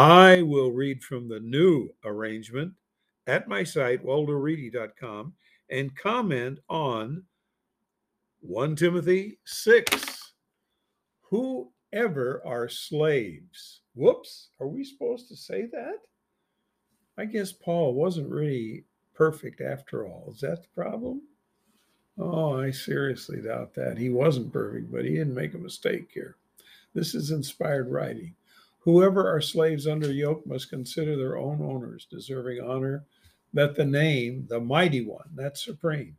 I will read from the new arrangement at my site, waldoreedy.com, and comment on 1 Timothy 6. Whoever are slaves. Whoops, are we supposed to say that? I guess Paul wasn't really perfect after all. Is that the problem? Oh, I seriously doubt that. He wasn't perfect, but he didn't make a mistake here. This is inspired writing. Whoever are slaves under yoke must consider their own owners deserving honor, that the name, the mighty one, that's supreme,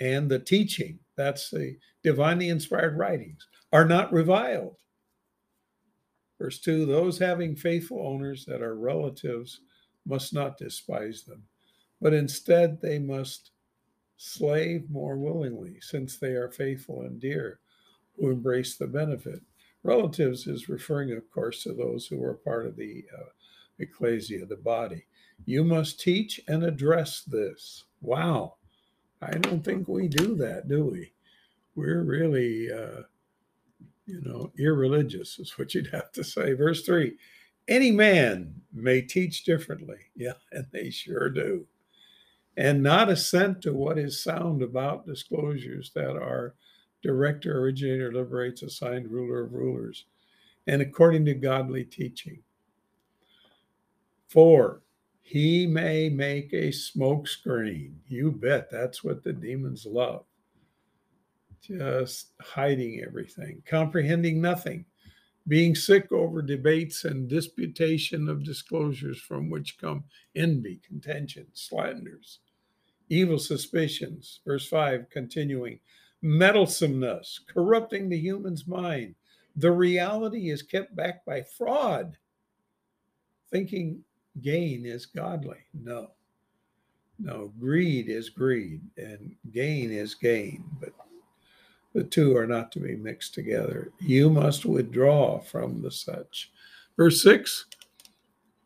and the teaching, that's the divinely inspired writings, are not reviled. Verse 2 Those having faithful owners that are relatives must not despise them, but instead they must slave more willingly, since they are faithful and dear, who embrace the benefit. Relatives is referring, of course, to those who are part of the uh, ecclesia, the body. You must teach and address this. Wow. I don't think we do that, do we? We're really, uh, you know, irreligious, is what you'd have to say. Verse 3 Any man may teach differently. Yeah, and they sure do. And not assent to what is sound about disclosures that are director, originator, liberates, assigned ruler of rulers, and according to godly teaching. Four, he may make a smokescreen. You bet that's what the demons love. Just hiding everything, comprehending nothing, being sick over debates and disputation of disclosures from which come envy, contention, slanders, evil suspicions. Verse 5 continuing meddlesomeness, corrupting the human's mind. The reality is kept back by fraud, thinking gain is godly. No, no, greed is greed and gain is gain, but the two are not to be mixed together. You must withdraw from the such. Verse 6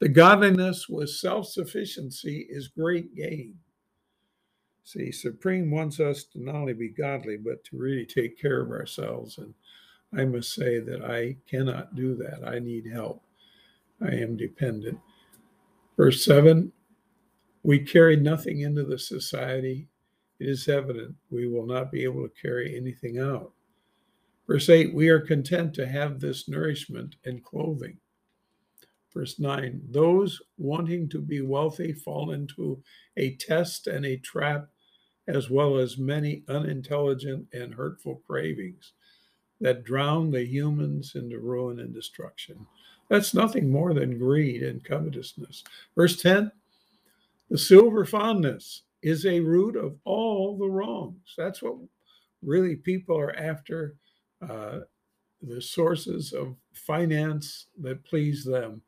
The godliness with self sufficiency is great gain. See, Supreme wants us to not only be godly, but to really take care of ourselves. And I must say that I cannot do that. I need help. I am dependent. Verse 7 We carry nothing into the society. It is evident we will not be able to carry anything out. Verse 8 We are content to have this nourishment and clothing. Verse 9 Those wanting to be wealthy fall into a test and a trap as well as many unintelligent and hurtful cravings that drown the humans into ruin and destruction. That's nothing more than greed and covetousness. Verse 10 The silver fondness is a root of all the wrongs. That's what really people are after uh, the sources of finance that please them,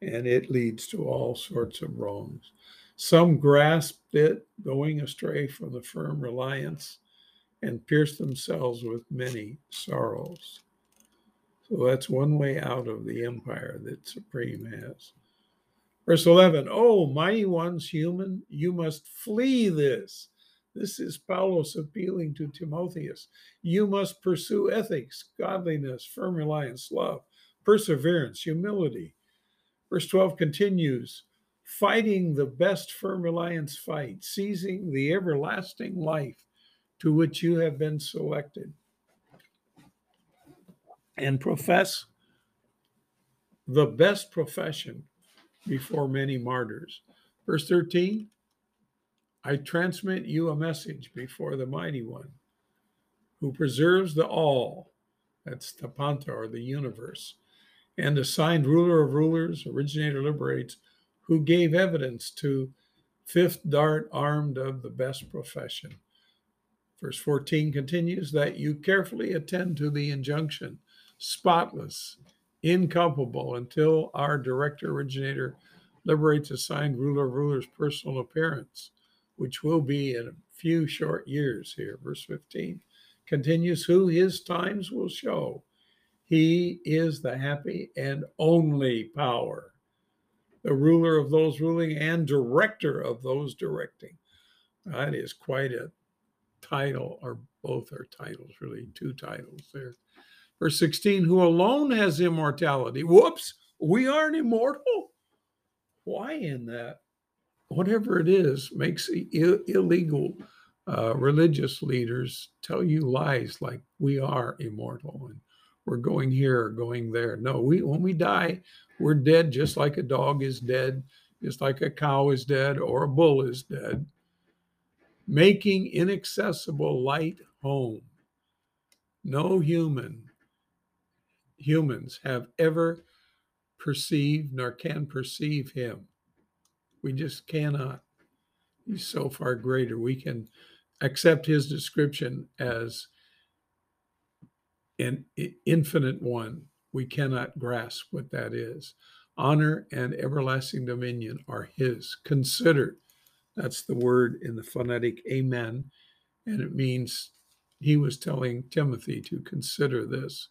and it leads to all sorts of wrongs. Some grasped it, going astray from the firm reliance, and pierced themselves with many sorrows. So that's one way out of the empire that Supreme has. Verse 11, Oh, mighty ones, human, you must flee this. This is Paulos appealing to Timotheus. You must pursue ethics, godliness, firm reliance, love, perseverance, humility. Verse 12 continues fighting the best firm reliance fight, seizing the everlasting life to which you have been selected, and profess the best profession before many martyrs. Verse 13 I transmit you a message before the mighty one who preserves the all, that's the Panta or the universe, and assigned ruler of rulers, originator liberates who gave evidence to fifth dart armed of the best profession. Verse 14 continues that you carefully attend to the injunction, spotless, inculpable, until our director originator liberates assigned ruler of rulers' personal appearance, which will be in a few short years here. Verse 15 continues, who his times will show. He is the happy and only power the ruler of those ruling and director of those directing. That is quite a title, or both are titles, really, two titles there. Verse 16, who alone has immortality. Whoops, We aren't immortal. Why in that? Whatever it is makes Ill- illegal uh, religious leaders tell you lies like we are immortal and we're going here or going there. No, we when we die, we're dead just like a dog is dead, just like a cow is dead or a bull is dead. Making inaccessible light home. No human humans have ever perceived nor can perceive him. We just cannot. He's so far greater. We can accept his description as an infinite one. We cannot grasp what that is. Honor and everlasting dominion are his. Consider. That's the word in the phonetic amen. And it means he was telling Timothy to consider this.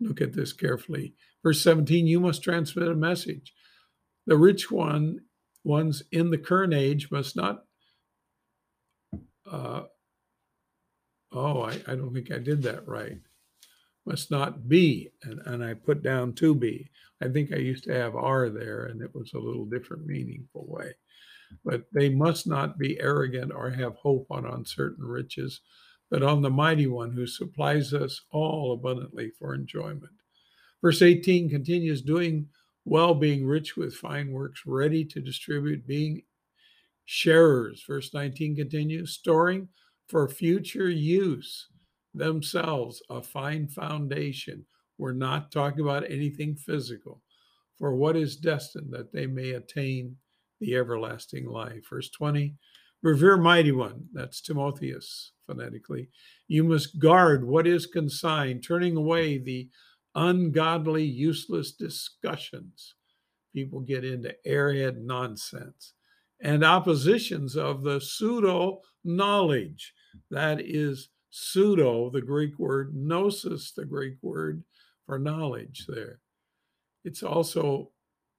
Look at this carefully. Verse 17 you must transmit a message. The rich one, ones in the current age must not uh, oh, I, I don't think I did that right. Must not be, and, and I put down to be. I think I used to have are there, and it was a little different meaningful way. But they must not be arrogant or have hope on uncertain riches, but on the mighty one who supplies us all abundantly for enjoyment. Verse 18 continues doing well, being rich with fine works, ready to distribute, being sharers. Verse 19 continues storing for future use themselves a fine foundation. We're not talking about anything physical for what is destined that they may attain the everlasting life. Verse 20 Revere mighty one, that's Timotheus phonetically. You must guard what is consigned, turning away the ungodly, useless discussions. People get into airhead nonsense and oppositions of the pseudo knowledge. That is pseudo, the Greek word, gnosis, the Greek word for knowledge there. It's also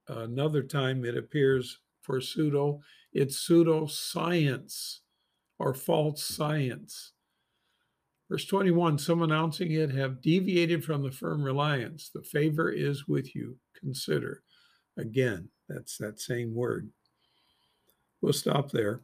another time it appears for pseudo, it's pseudo science or false science. Verse 21 Some announcing it have deviated from the firm reliance. The favor is with you. Consider. Again, that's that same word. We'll stop there.